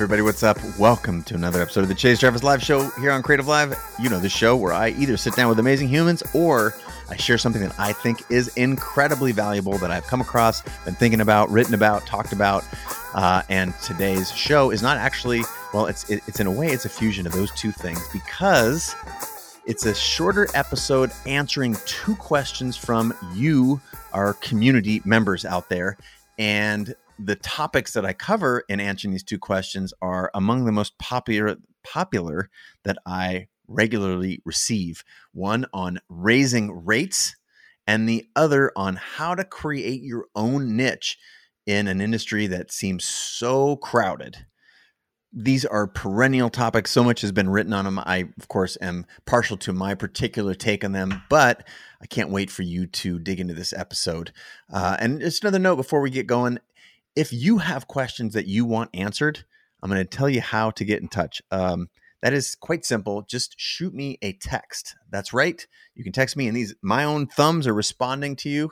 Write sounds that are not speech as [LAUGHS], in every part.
everybody, what's up? Welcome to another episode of the Chase Jarvis Live Show here on Creative Live. You know, the show where I either sit down with amazing humans or I share something that I think is incredibly valuable that I've come across, been thinking about, written about, talked about. Uh, and today's show is not actually, well, it's it, it's in a way, it's a fusion of those two things because it's a shorter episode answering two questions from you, our community members out there. And the topics that I cover in answering these two questions are among the most popular popular that I regularly receive. One on raising rates and the other on how to create your own niche in an industry that seems so crowded. These are perennial topics. So much has been written on them. I, of course, am partial to my particular take on them, but I can't wait for you to dig into this episode. Uh, and just another note before we get going if you have questions that you want answered, I'm going to tell you how to get in touch. Um, that is quite simple. Just shoot me a text. That's right. You can text me, and these my own thumbs are responding to you.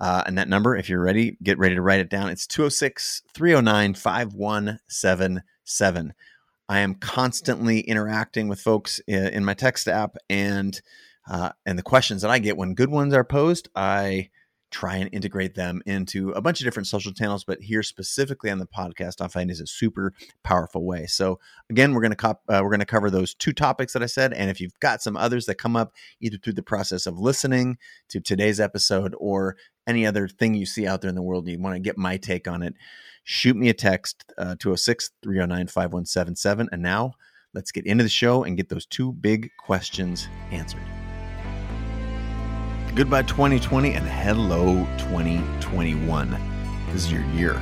Uh, and that number, if you're ready, get ready to write it down. It's 206 309 5177. I am constantly interacting with folks in my text app, and uh, and the questions that I get when good ones are posed, I try and integrate them into a bunch of different social channels, but here specifically on the podcast, I find is a super powerful way. So again, we're going to cop, uh, we're going to cover those two topics that I said, and if you've got some others that come up either through the process of listening to today's episode or any other thing you see out there in the world, and you want to get my take on it, shoot me a text uh, 206 309 5177. And now let's get into the show and get those two big questions answered. Goodbye 2020 and hello 2021. This is your year.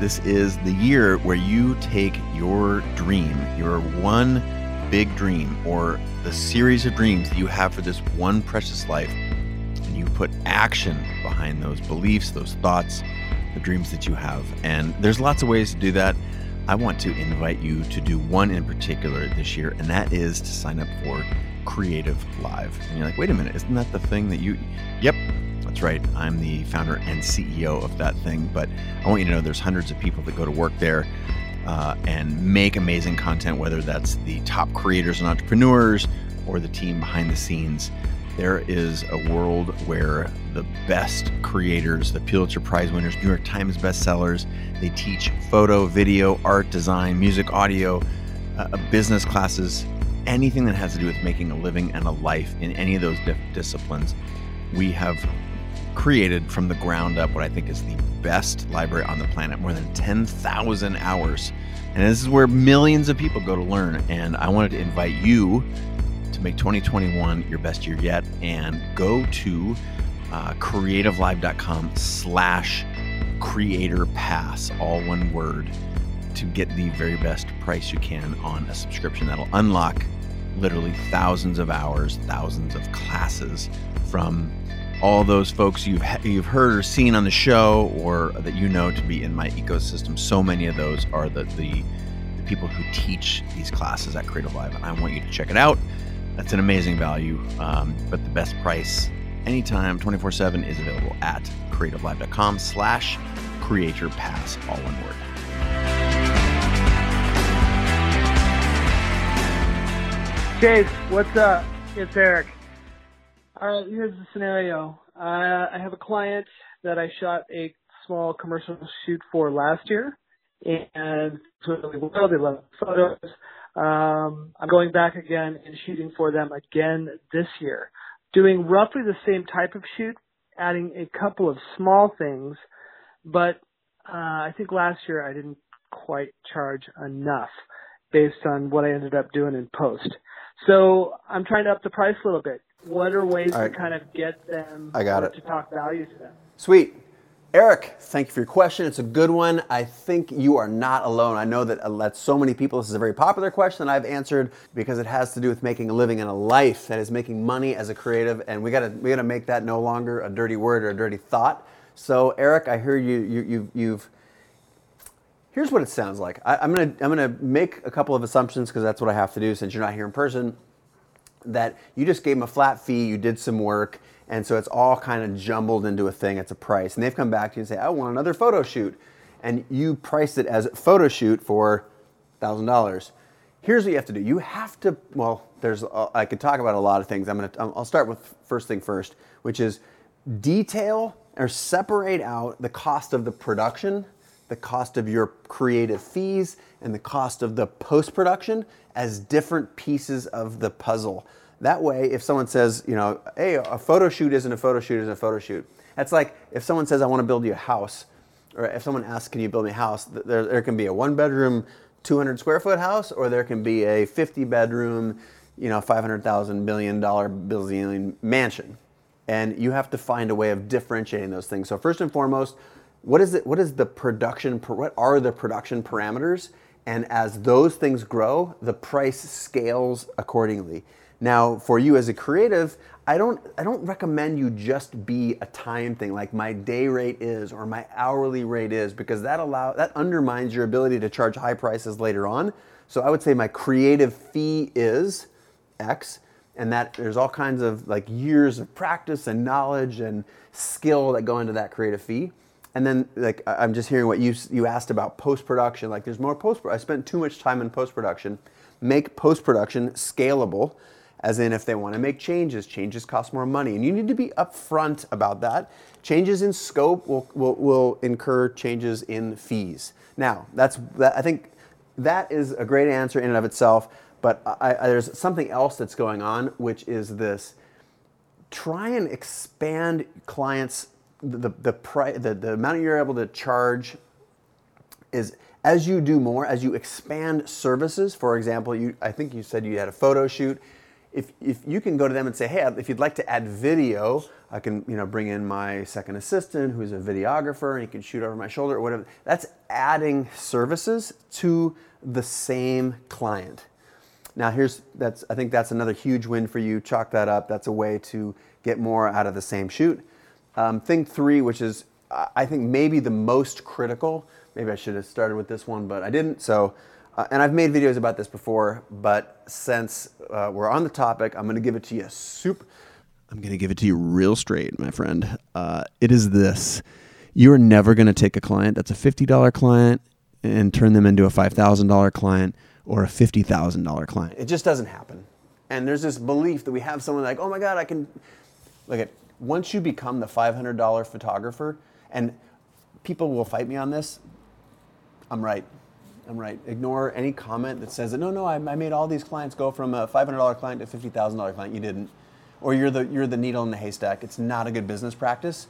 This is the year where you take your dream, your one big dream, or the series of dreams that you have for this one precious life, and you put action behind those beliefs, those thoughts, the dreams that you have. And there's lots of ways to do that. I want to invite you to do one in particular this year, and that is to sign up for Creative Live. And you're like, wait a minute, isn't that the thing that you. Yep, that's right. I'm the founder and CEO of that thing. But I want you to know there's hundreds of people that go to work there uh, and make amazing content, whether that's the top creators and entrepreneurs or the team behind the scenes. There is a world where the best creators, the Pulitzer Prize winners, New York Times bestsellers, they teach photo, video, art, design, music, audio, uh, business classes, anything that has to do with making a living and a life in any of those disciplines, we have created from the ground up what I think is the best library on the planet, more than 10,000 hours. And this is where millions of people go to learn. And I wanted to invite you to make 2021 your best year yet and go to uh, creativelive.com slash creator pass, all one word, to get the very best price you can on a subscription that'll unlock literally thousands of hours, thousands of classes from all those folks you've you've heard or seen on the show or that you know to be in my ecosystem. So many of those are the the, the people who teach these classes at Creative Live, and I want you to check it out. That's an amazing value, um, but the best price anytime 24-7 is available at creativelive.com slash creator pass all one word Chase, what's up? It's Eric. All right, here's the scenario. Uh, I have a client that I shot a small commercial shoot for last year, and really well. They love photos. Um, I'm going back again and shooting for them again this year, doing roughly the same type of shoot, adding a couple of small things, but uh, I think last year I didn't quite charge enough based on what I ended up doing in post. So I'm trying to up the price a little bit. What are ways right. to kind of get them I got it. to talk value to them? Sweet. Eric, thank you for your question. It's a good one. I think you are not alone. I know that uh, that's so many people. This is a very popular question that I've answered because it has to do with making a living and a life that is making money as a creative, and we gotta we gotta make that no longer a dirty word or a dirty thought. So, Eric, I hear you. you, you you've Here's what it sounds like. I, am gonna I'm gonna make a couple of assumptions because that's what I have to do since you're not here in person. That you just gave them a flat fee, you did some work, and so it's all kind of jumbled into a thing. It's a price, and they've come back to you and say, "I want another photo shoot," and you priced it as a photo shoot for thousand dollars. Here's what you have to do. You have to. Well, there's. Uh, I could talk about a lot of things. I'm gonna. I'll start with first thing first, which is detail or separate out the cost of the production, the cost of your creative fees, and the cost of the post production as different pieces of the puzzle. That way, if someone says, you know, hey, a photo shoot isn't a photo shoot, isn't a photo shoot. That's like if someone says, I want to build you a house, or if someone asks, can you build me a house, there, there can be a one bedroom, 200 square foot house, or there can be a 50 bedroom, you know, 500,000 billion dollar billion mansion. And you have to find a way of differentiating those things. So first and foremost, what is it? What is the production? What are the production parameters? And as those things grow, the price scales accordingly. Now, for you as a creative, I don't I don't recommend you just be a time thing like my day rate is or my hourly rate is because that allow that undermines your ability to charge high prices later on. So I would say my creative fee is X and that there's all kinds of like years of practice and knowledge and skill that go into that creative fee. And then like I'm just hearing what you you asked about post production. Like there's more post. I spent too much time in post production. Make post production scalable, as in if they want to make changes, changes cost more money, and you need to be upfront about that. Changes in scope will will, will incur changes in fees. Now that's that, I think that is a great answer in and of itself. But I, I, there's something else that's going on, which is this: try and expand clients the the, pri- the the amount you're able to charge is as you do more, as you expand services. For example, you I think you said you had a photo shoot. If, if you can go to them and say, hey, if you'd like to add video, I can you know bring in my second assistant who's a videographer and he can shoot over my shoulder or whatever. That's adding services to the same client. Now here's that's I think that's another huge win for you. Chalk that up. That's a way to get more out of the same shoot. Um, thing three, which is I think maybe the most critical. Maybe I should have started with this one, but I didn't. So, uh, and I've made videos about this before, but since uh, we're on the topic, I'm going to give it to you soup. I'm going to give it to you real straight, my friend. Uh, it is this: you're never going to take a client that's a $50 client and turn them into a $5,000 client or a $50,000 client. It just doesn't happen. And there's this belief that we have someone like, oh my God, I can. Look at once you become the $500 photographer, and people will fight me on this, I'm right. I'm right. Ignore any comment that says, that no, no, I, I made all these clients go from a $500 client to $50,000 client. You didn't. Or you're the, you're the needle in the haystack. It's not a good business practice.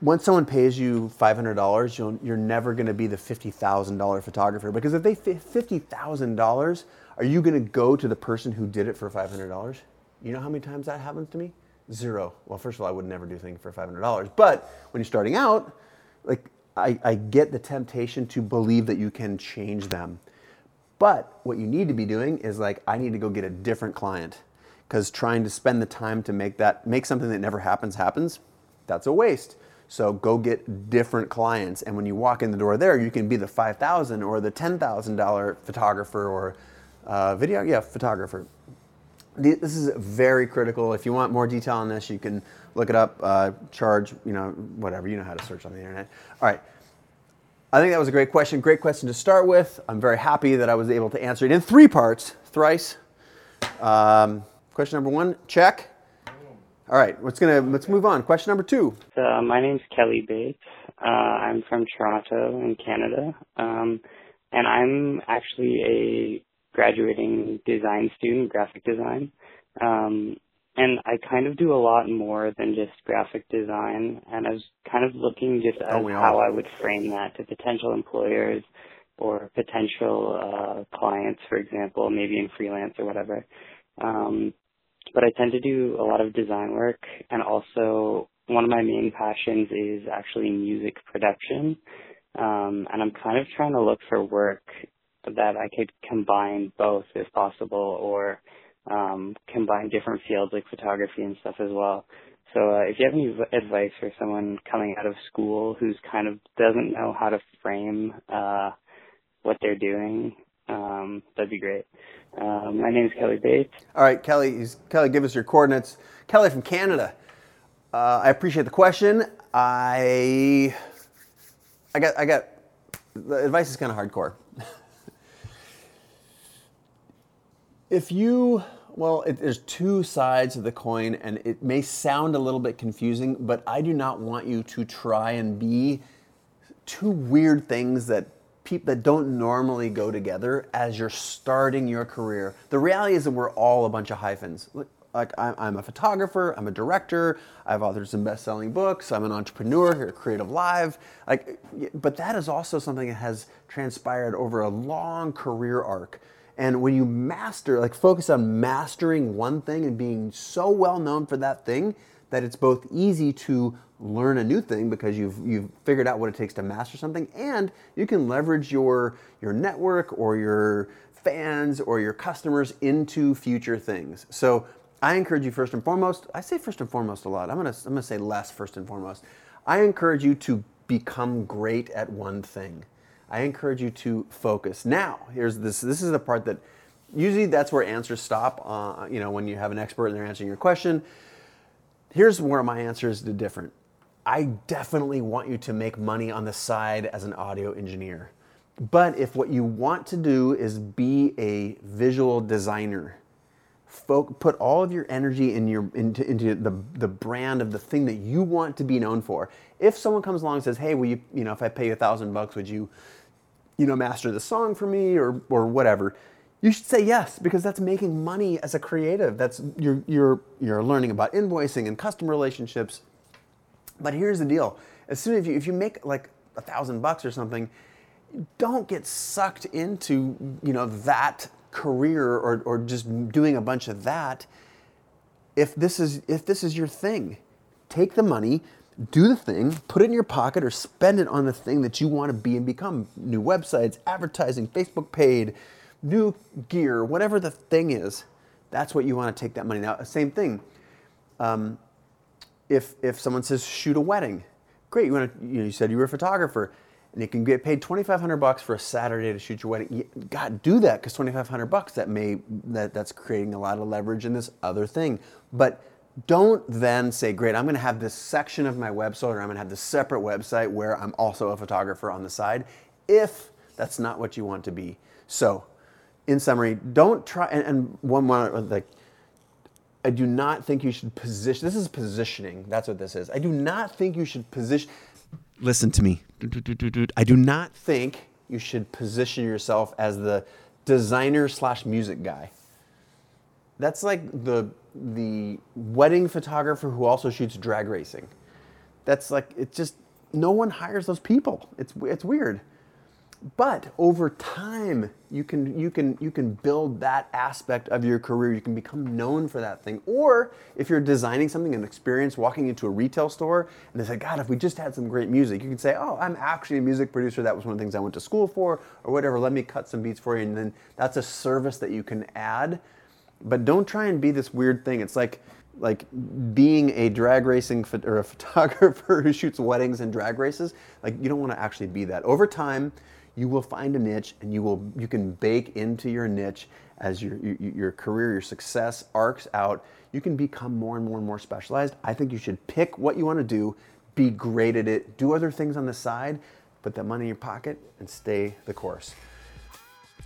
Once someone pays you $500, you're never going to be the $50,000 photographer because if they $50,000, are you going to go to the person who did it for $500? You know how many times that happens to me? Zero. Well, first of all, I would never do things for $500. But when you're starting out, like I, I get the temptation to believe that you can change them. But what you need to be doing is like, I need to go get a different client because trying to spend the time to make that, make something that never happens, happens, that's a waste. So go get different clients. And when you walk in the door there, you can be the 5,000 or the $10,000 photographer or uh, video, yeah, photographer this is very critical. If you want more detail on this, you can look it up, uh, charge, you know, whatever. You know how to search on the internet. All right. I think that was a great question. Great question to start with. I'm very happy that I was able to answer it in three parts, thrice. Um, question number one, check. All right, let's gonna let's move on. Question number two. Uh, my name's Kelley Bates. Uh, I'm from Toronto in Canada, um, and I'm actually a graduating design student, graphic design. Um, and I kind of do a lot more than just graphic design. And I was kind of looking just at oh, how I would frame that to potential employers or potential uh, clients, for example, maybe in freelance or whatever. Um, but I tend to do a lot of design work, and also one of my main passions is actually music production. Um, and I'm kind of trying to look for work that I could combine both if possible or um, combine different fields like photography and stuff as well. So uh, if you have any advice for someone coming out of school who's kind of doesn't know how to frame uh, what they're doing, um, that'd be great. Um, my name is Kelley Bates. All right, Kelley. Kelley, give us your coordinates. Kelley from Canada. Uh, I appreciate the question. I, I got, I got. The advice is kind of hardcore. If you, well, it, there's two sides of the coin, and it may sound a little bit confusing, but I do not want you to try and be two weird things that people that don't normally go together as you're starting your career. The reality is that we're all a bunch of hyphens. Like I'm a photographer, I'm a director, I've authored some best-selling books, I'm an entrepreneur here at Creative Live. Like, but that is also something that has transpired over a long career arc. And when you master, like focus on mastering one thing and being so well known for that thing that it's both easy to learn a new thing because you've you've figured out what it takes to master something and you can leverage your your network or your fans or your customers into future things. So I encourage you first and foremost, I say first and foremost a lot. I'm going to I'm going to say less first and foremost. I encourage you to become great at one thing. I encourage you to focus. Now, here's this. This is the part that usually that's where answers stop. Uh, you know, when you have an expert and they're answering your question. Here's where my answer is different. I definitely want you to make money on the side as an audio engineer. But if what you want to do is be a visual designer, folk, put all of your energy in your, into, into the, the brand of the thing that you want to be known for. If someone comes along and says, hey, will you, you know, if I pay you a thousand bucks, would you you know, master the song for me or, or whatever, you should say yes because that's making money as a creative. That's you're, you're, you're learning about invoicing and customer relationships. But here's the deal. As soon as you, if you make like a thousand bucks or something, don't get sucked into, you know, that career or, or just doing a bunch of that. If this is, if this is your thing, take the money, do the thing, put it in your pocket, or spend it on the thing that you want to be and become. New websites, advertising, Facebook paid, new gear, whatever the thing is. That's what you want to take that money. Now, same thing. Um, if if someone says shoot a wedding, great. You want to, you, know, you said you were a photographer, and you can get paid twenty five hundred bucks for a Saturday to shoot your wedding. You got do that because twenty five hundred bucks that may that that's creating a lot of leverage in this other thing, but don't then say, great, I'm going to have this section of my website or I'm going to have this separate website where I'm also a photographer on the side if that's not what you want to be. So, in summary, don't try, and, and one more, like, I do not think you should position, this is positioning. That's what this is. I do not think you should position, listen to me. I do not think you should position yourself as the designer slash music guy. That's like the the wedding photographer who also shoots drag racing. That's like it's just no one hires those people. It's it's weird. But over time, you can you can you can build that aspect of your career. You can become known for that thing. Or if you're designing something, an experience, walking into a retail store, and they say, "God, if we just had some great music," you can say, "Oh, I'm actually a music producer. That was one of the things I went to school for, or whatever. Let me cut some beats for you." And then that's a service that you can add but don't try and be this weird thing. It's like like being a drag racing or a [LAUGHS] photographer who shoots weddings and drag races. Like you don't want to actually be that. Over time, you will find a niche, and you will you can bake into your niche as your your, your career, your success arcs out. You can become more and more and more specialized. I think you should pick what you want to do, be great at it, do other things on the side, put that money in your pocket, and stay the course.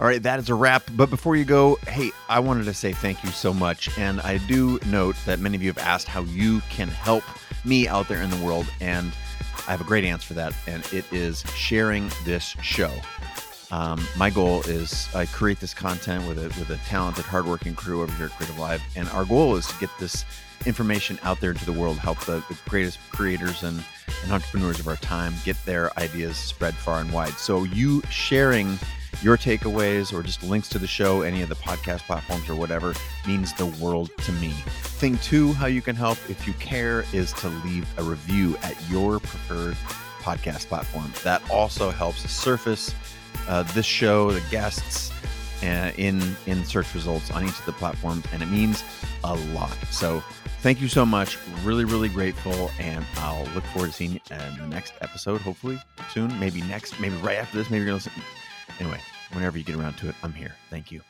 All right, that is a wrap. But before you go, hey, I wanted to say thank you so much. And I do note that many of you have asked how you can help me out there in the world. And I have a great answer for that. And it is sharing this show. Um, my goal is I create this content with a, with a talented, hardworking crew over here at Creative Live. And our goal is to get this information out there into the world, help the, the greatest creators and, and entrepreneurs of our time get their ideas spread far and wide. So you sharing your takeaways or just links to the show, any of the podcast platforms or whatever, means the world to me. Thing two, how you can help if you care, is to leave a review at your preferred podcast platform. That also helps surface uh, this show, the guests, uh, in in search results on each of the platforms, and it means a lot. So thank you so much. Really, really grateful, and I'll look forward to seeing you in the next episode. Hopefully soon, maybe next, maybe right after this. Maybe you're gonna listen. Anyway, whenever you get around to it, I'm here. Thank you.